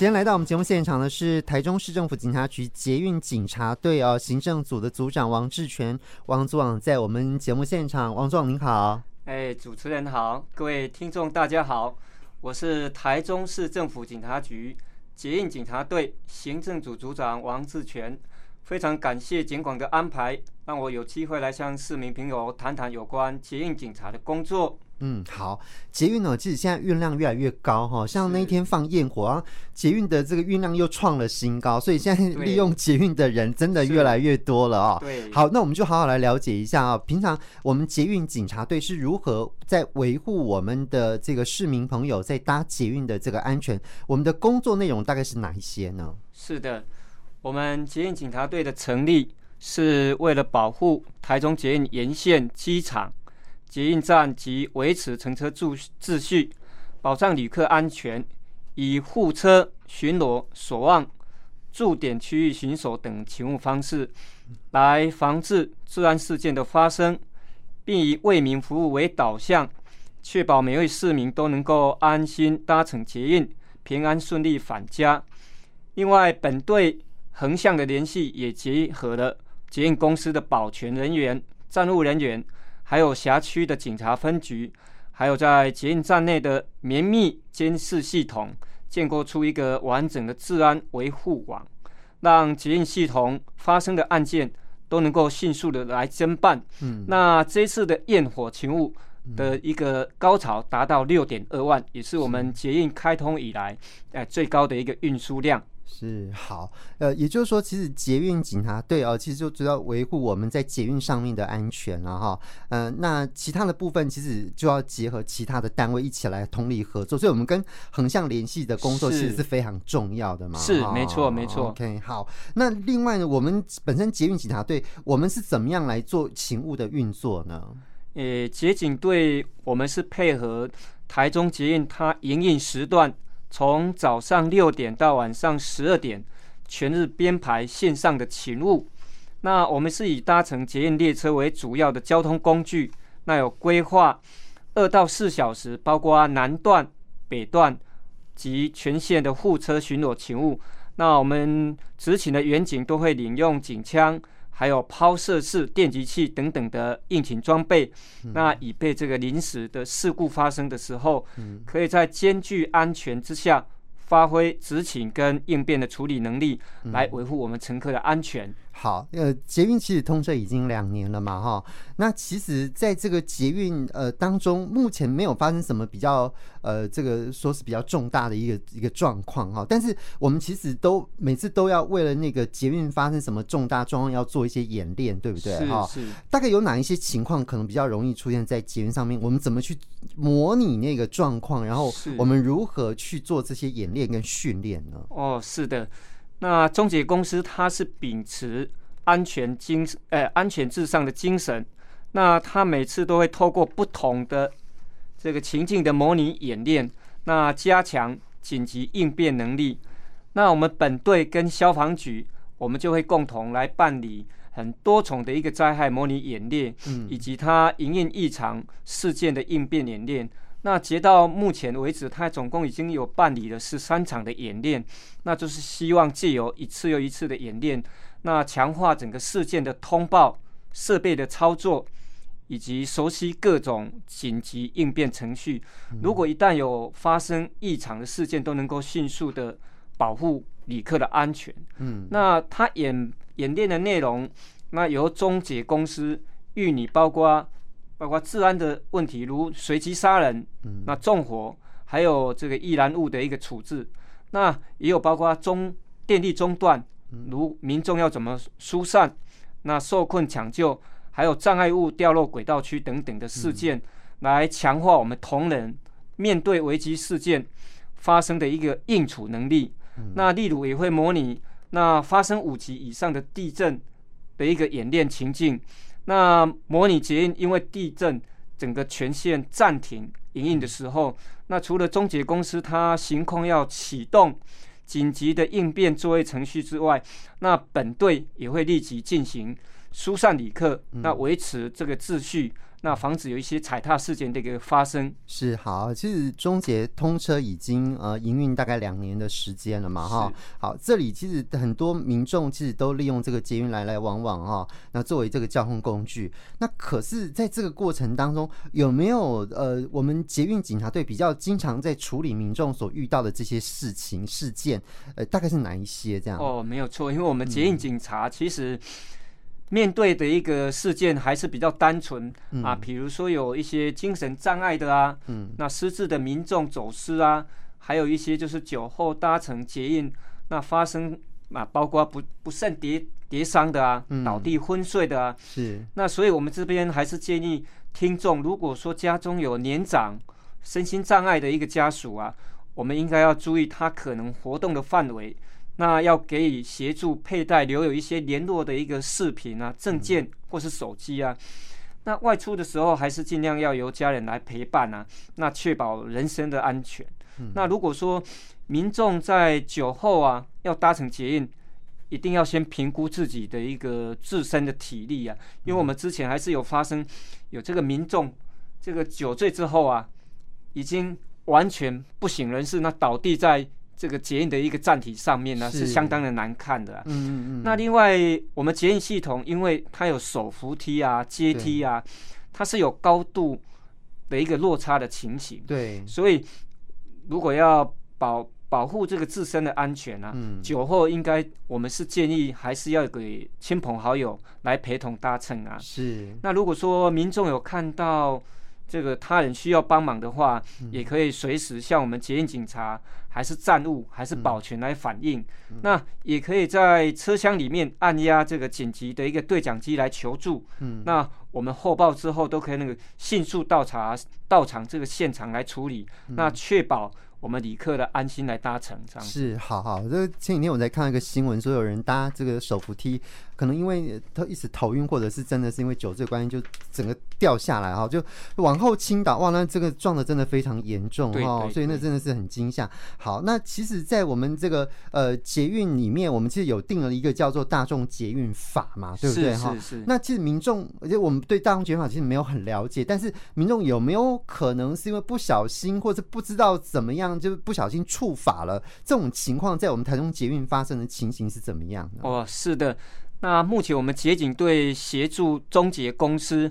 今天来到我们节目现场的是台中市政府警察局捷运警察队哦，行政组的组长王志全，王组长在我们节目现场。王组长您好，哎，主持人好，各位听众大家好，我是台中市政府警察局捷运警察队行政组组长王志全。非常感谢警广的安排，让我有机会来向市民朋友谈谈有关捷运警察的工作。嗯，好，捷运呢，其实现在运量越来越高哈，像那一天放焰火啊，捷运的这个运量又创了新高，所以现在利用捷运的人真的越来越多了啊。对，好，那我们就好好来了解一下啊，平常我们捷运警察队是如何在维护我们的这个市民朋友在搭捷运的这个安全？我们的工作内容大概是哪一些呢？是的。我们捷运警察队的成立是为了保护台中捷运沿线机场、捷运站及维持乘车秩秩序，保障旅客安全，以护车、巡逻、守望、驻点区域巡守等勤务方式，来防治治安事件的发生，并以为民服务为导向，确保每位市民都能够安心搭乘捷运，平安顺利返家。另外，本队横向的联系也结合了捷运公司的保全人员、站务人员，还有辖区的警察分局，还有在捷运站内的绵密监视系统，建构出一个完整的治安维护网，让捷运系统发生的案件都能够迅速的来侦办。嗯，那这次的焰火勤务的一个高潮达到六点二万，也是我们捷运开通以来呃最高的一个运输量。是好，呃，也就是说，其实捷运警察队哦，其实就主要维护我们在捷运上面的安全了哈。嗯、呃，那其他的部分其实就要结合其他的单位一起来通力合作，所以我们跟横向联系的工作其实是非常重要的嘛。是，是没错，没错。OK，好。那另外呢，我们本身捷运警察队，我们是怎么样来做勤务的运作呢？呃，捷警队我们是配合台中捷运它营运时段。从早上六点到晚上十二点，全日编排线上的勤务。那我们是以搭乘捷运列车为主要的交通工具。那有规划二到四小时，包括南段、北段及全线的护车巡逻勤务。那我们执勤的员警都会领用警枪。还有抛射式电击器等等的应勤装备，那以备这个临时的事故发生的时候，可以在兼具安全之下，发挥执勤跟应变的处理能力，来维护我们乘客的安全。好，呃，捷运其实通车已经两年了嘛，哈。那其实在这个捷运呃当中，目前没有发生什么比较呃这个说是比较重大的一个一个状况哈。但是我们其实都每次都要为了那个捷运发生什么重大状况，要做一些演练，对不对？哈，是。大概有哪一些情况可能比较容易出现在捷运上面？我们怎么去模拟那个状况？然后我们如何去做这些演练跟训练呢？哦，是的。那中捷公司它是秉持安全精呃安全至上的精神，那它每次都会透过不同的这个情境的模拟演练，那加强紧急应变能力。那我们本队跟消防局，我们就会共同来办理很多重的一个灾害模拟演练，嗯，以及它营运异常事件的应变演练。那截到目前为止，他总共已经有办理了十三场的演练，那就是希望借由一次又一次的演练，那强化整个事件的通报、设备的操作，以及熟悉各种紧急应变程序。如果一旦有发生异常的事件，都能够迅速的保护旅客的安全。嗯，那他演演练的内容，那由中捷公司与你包括。包括治安的问题，如随机杀人、那纵火，还有这个易燃物的一个处置，那也有包括中电力中断，如民众要怎么疏散，那受困抢救，还有障碍物掉落轨道区等等的事件，来强化我们同仁面对危机事件发生的一个应处能力。那例如也会模拟那发生五级以上的地震的一个演练情境。那模拟捷运因为地震，整个全线暂停营运的时候，那除了中捷公司它行控要启动紧急的应变作业程序之外，那本队也会立即进行疏散旅客，那维持这个秩序，那防止有一些踩踏事件的一个发生。是好，其实中捷通车已经呃营运大概两年的时间了嘛，哈。好，这里其实很多民众其实都利用这个捷运来来往往哈，那作为这个交通工具。那可是在这个过程当中，有没有呃我们捷运警察队比较经常在处理民众所遇到的这些事情事件？呃，大概是哪一些这样？哦，没有错，因为我们捷运警察其实。面对的一个事件还是比较单纯、嗯、啊，比如说有一些精神障碍的啊，嗯，那失智的民众走失啊，还有一些就是酒后搭乘捷运，那发生啊，包括不不慎跌跌伤的啊，嗯、倒地昏睡的啊，是。那所以我们这边还是建议听众，如果说家中有年长、身心障碍的一个家属啊，我们应该要注意他可能活动的范围。那要给予协助佩戴，留有一些联络的一个视频啊、证件或是手机啊。那外出的时候还是尽量要由家人来陪伴啊，那确保人身的安全。那如果说民众在酒后啊要搭乘捷运，一定要先评估自己的一个自身的体力啊，因为我们之前还是有发生有这个民众这个酒醉之后啊，已经完全不省人事，那倒地在。这个捷运的一个站体上面呢，是相当的难看的。嗯嗯嗯。那另外，我们捷运系统，因为它有手扶梯啊、阶梯啊，它是有高度的一个落差的情形。对。所以，如果要保保护这个自身的安全啊，酒后应该我们是建议还是要给亲朋好友来陪同搭乘啊。是。那如果说民众有看到。这个他人需要帮忙的话，也可以随时向我们捷运警察，还是站务，还是保全来反映。那也可以在车厢里面按压这个紧急的一个对讲机来求助。嗯那我们后报之后都可以那个迅速到场到场这个现场来处理，那确保。我们旅客的安心来搭乘，这样是好好。这前几天我在看一个新闻，说有人搭这个手扶梯，可能因为他一时头晕，或者是真的是因为酒醉关系，就整个掉下来哈，就往后倾倒。哇，那这个撞的真的非常严重哈，所以那真的是很惊吓。好，那其实，在我们这个呃捷运里面，我们其实有定了一个叫做大众捷运法嘛，对不对哈？是是是。那其实民众，而且我们对大众捷运法其实没有很了解，但是民众有没有可能是因为不小心，或者不知道怎么样？就是不小心触法了，这种情况在我们台中捷运发生的情形是怎么样的？哦，是的。那目前我们捷警队协助中捷公司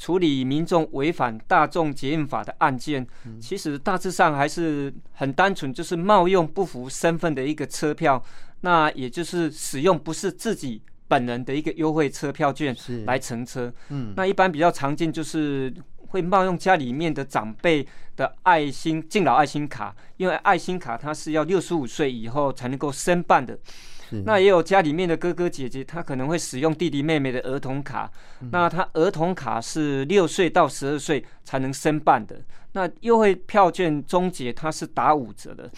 处理民众违反大众捷运法的案件，嗯，其实大致上还是很单纯，就是冒用不符身份的一个车票，那也就是使用不是自己本人的一个优惠车票券来乘车。嗯，那一般比较常见就是。会冒用家里面的长辈的爱心敬老爱心卡，因为爱心卡它是要六十五岁以后才能够申办的。那也有家里面的哥哥姐姐，他可能会使用弟弟妹妹的儿童卡，那他儿童卡是六岁到十二岁才能申办的。那优惠票券终结它是打五折的。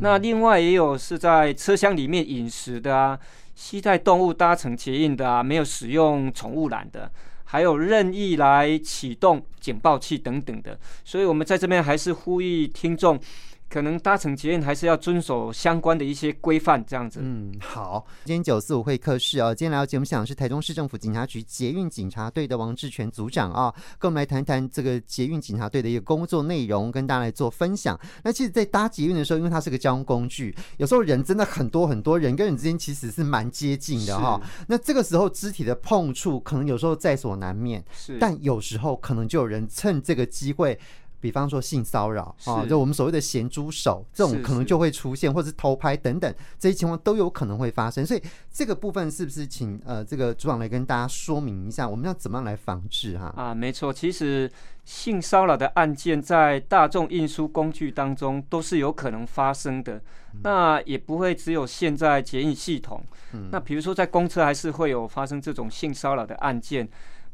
那另外也有是在车厢里面饮食的啊，携带动物搭乘捷运的啊，没有使用宠物栏的。还有任意来启动警报器等等的，所以我们在这边还是呼吁听众，可能搭乘捷运还是要遵守相关的一些规范，这样子。嗯，好，今天九四五会客室啊，今天来到节目现场是台中市政府警察局捷运警察队的王志全组长啊，跟我们来谈谈这个捷运警察队的一个工作内容，跟大家来做分享。那其实，在搭捷运的时候，因为它是个交通工具，有时候人真的很多很多人跟人之间其实是蛮接近的哈。那这个时候肢体的碰触，可能有时候在所难免，是，但有时候可能就有人趁这个机会。比方说性骚扰啊，就我们所谓的咸猪手，这种可能就会出现，或者是偷拍等等这些情况都有可能会发生。所以这个部分是不是请呃这个组长来跟大家说明一下，我们要怎么样来防治哈？啊，没错，其实性骚扰的案件在大众运输工具当中都是有可能发生的，嗯、那也不会只有现在捷运系统，嗯、那比如说在公车还是会有发生这种性骚扰的案件。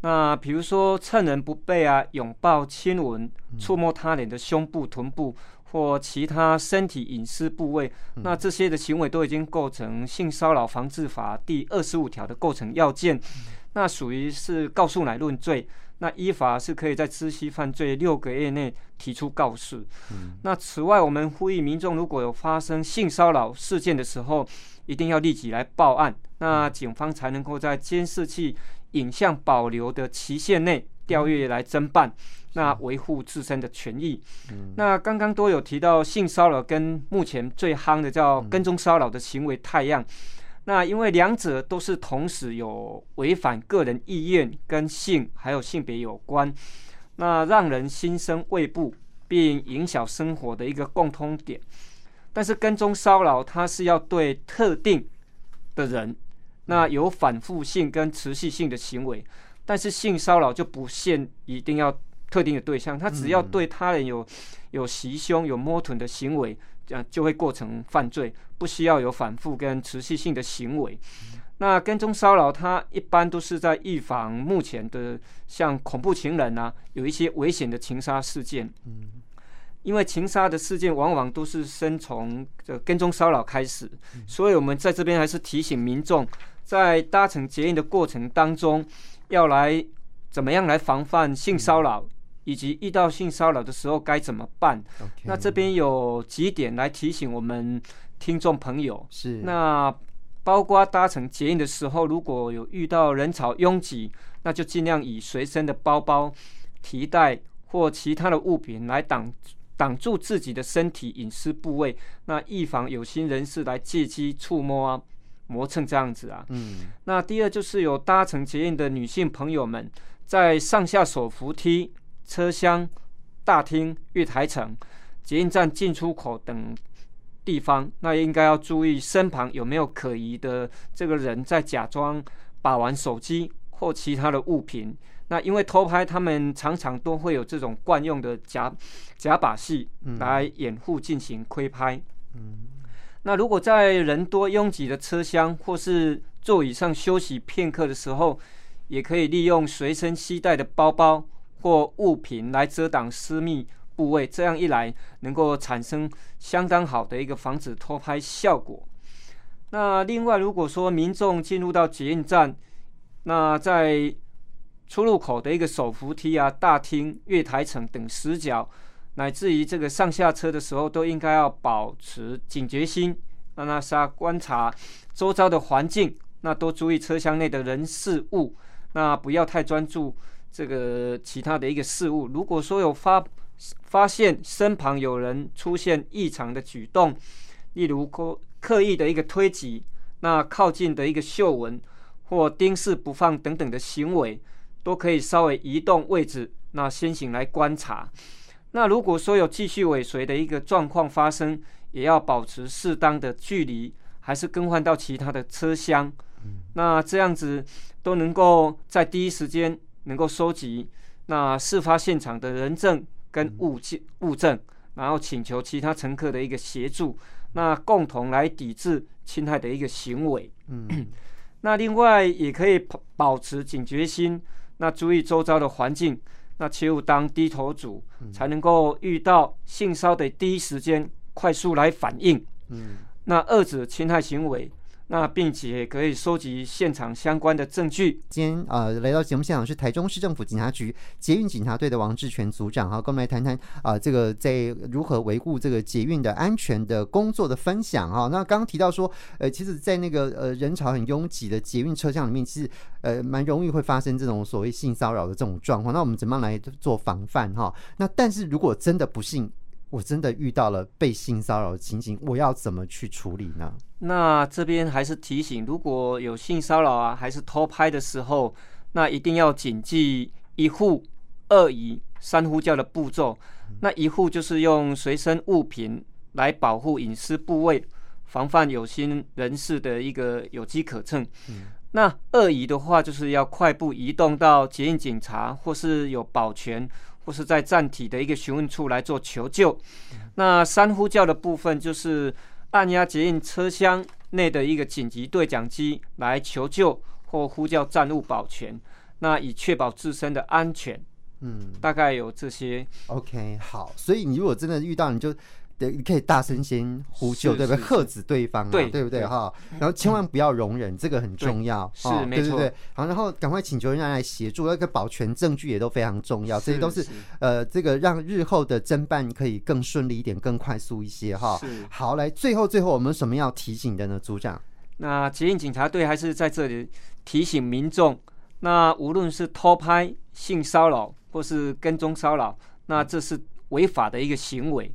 那比如说趁人不备啊，拥抱、亲吻、触摸他人的胸部、臀部或其他身体隐私部位，那这些的行为都已经构成性骚扰防治法第二十五条的构成要件，那属于是告诉乃论罪，那依法是可以在知悉犯罪六个月内提出告示。那此外，我们呼吁民众如果有发生性骚扰事件的时候，一定要立即来报案，那警方才能够在监视器影像保留的期限内调阅来侦办，那维护自身的权益。那刚刚都有提到性骚扰跟目前最夯的叫跟踪骚扰的行为太样。那因为两者都是同时有违反个人意愿跟性还有性别有关，那让人心生畏怖，并影响生活的一个共通点。但是跟踪骚扰它是要对特定的人，那有反复性跟持续性的行为，但是性骚扰就不限一定要特定的对象，他只要对他人有有袭胸、有摸臀的行为，这样就会构成犯罪，不需要有反复跟持续性的行为。那跟踪骚扰，它一般都是在预防目前的像恐怖情人啊，有一些危险的情杀事件。因为情杀的事件往往都是先从这跟踪骚扰开始，所以我们在这边还是提醒民众，在搭乘捷运的过程当中，要来怎么样来防范性骚扰，以及遇到性骚扰的时候该怎么办。那这边有几点来提醒我们听众朋友，是那包括搭乘捷运的时候，如果有遇到人潮拥挤，那就尽量以随身的包包、提袋或其他的物品来挡。挡住自己的身体隐私部位，那预防有心人士来借机触摸啊、磨蹭这样子啊。嗯。那第二就是有搭乘捷运的女性朋友们，在上下手扶梯、车厢、大厅、月台层、捷运站进出口等地方，那应该要注意身旁有没有可疑的这个人在假装把玩手机或其他的物品。那因为偷拍，他们常常都会有这种惯用的假假把戏来掩护进行窥拍。嗯，那如果在人多拥挤的车厢或是座椅上休息片刻的时候，也可以利用随身携带的包包或物品来遮挡私密部位，这样一来能够产生相当好的一个防止偷拍效果。那另外，如果说民众进入到捷运站，那在出入口的一个手扶梯啊、大厅、月台层等死角，乃至于这个上下车的时候，都应该要保持警觉心，让他是要观察周遭的环境，那多注意车厢内的人事物，那不要太专注这个其他的一个事物。如果说有发发现身旁有人出现异常的举动，例如刻刻意的一个推挤，那靠近的一个嗅闻或盯视不放等等的行为。都可以稍微移动位置，那先行来观察。那如果说有继续尾随的一个状况发生，也要保持适当的距离，还是更换到其他的车厢。那这样子都能够在第一时间能够收集那事发现场的人证跟物件物证，然后请求其他乘客的一个协助，那共同来抵制侵害的一个行为。嗯，那另外也可以保保持警觉心。那注意周遭的环境，那切勿当低头族，嗯、才能够遇到性骚的第一时间快速来反应，嗯，那遏止侵害行为。那并且可以收集现场相关的证据。今天呃来到节目现场是台中市政府警察局捷运警察队的王志全组长哈，跟我们来谈谈啊这个在如何维护这个捷运的安全的工作的分享哈。那刚刚提到说呃其实，在那个呃人潮很拥挤的捷运车厢里面，其实呃蛮容易会发生这种所谓性骚扰的这种状况。那我们怎么样来做防范哈？那但是如果真的不幸。我真的遇到了被性骚扰的情形，我要怎么去处理呢？那这边还是提醒，如果有性骚扰啊，还是偷拍的时候，那一定要谨记一护、二移、三呼叫的步骤。那一护就是用随身物品来保护隐私部位，防范有心人士的一个有机可乘。嗯、那二移的话，就是要快步移动到捷运警察或是有保全。或是在站体的一个询问处来做求救。那三呼叫的部分就是按压捷运车厢内的一个紧急对讲机来求救或呼叫站务保全，那以确保自身的安全。嗯，大概有这些。OK，好。所以你如果真的遇到，你就。对，你可以大声先呼救，对不对？喝止对方，对对不对？哈，然后千万不要容忍，这个很重要。是，没错。对，好，然后赶快请求人家来协助，那个保全证据也都非常重要。这些都是呃，这个让日后的侦办可以更顺利一点，更快速一些。哈，好，来，最后最后，我们什么要提醒的呢？组长，那捷运警察队还是在这里提醒民众，那无论是偷拍、性骚扰或是跟踪骚扰，那这是违法的一个行为。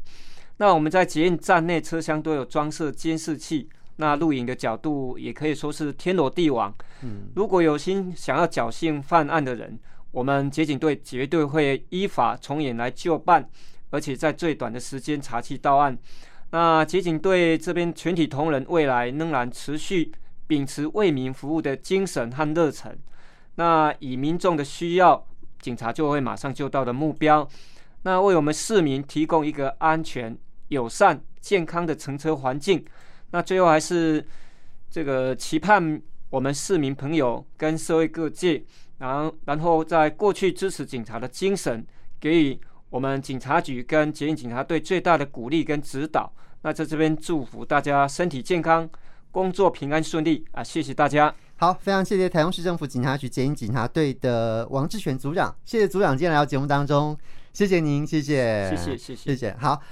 那我们在捷运站内车厢都有装设监视器，那录影的角度也可以说是天罗地网。嗯，如果有心想要侥幸犯案的人，我们捷警队绝对会依法从严来就办，而且在最短的时间查缉到案。那捷警队这边全体同仁未来仍然持续秉持为民服务的精神和热忱。那以民众的需要，警察就会马上就到的目标。那为我们市民提供一个安全、友善、健康的乘车环境。那最后还是这个期盼我们市民朋友跟社会各界。然后，然后在过去支持警察的精神，给予我们警察局跟捷运警察队最大的鼓励跟指导。那在这边祝福大家身体健康，工作平安顺利啊！谢谢大家。好，非常谢谢台中市政府警察局捷运警察队的王志全组长，谢谢组长今天来到节目当中，谢谢您，谢谢，谢谢，谢谢，谢谢。好。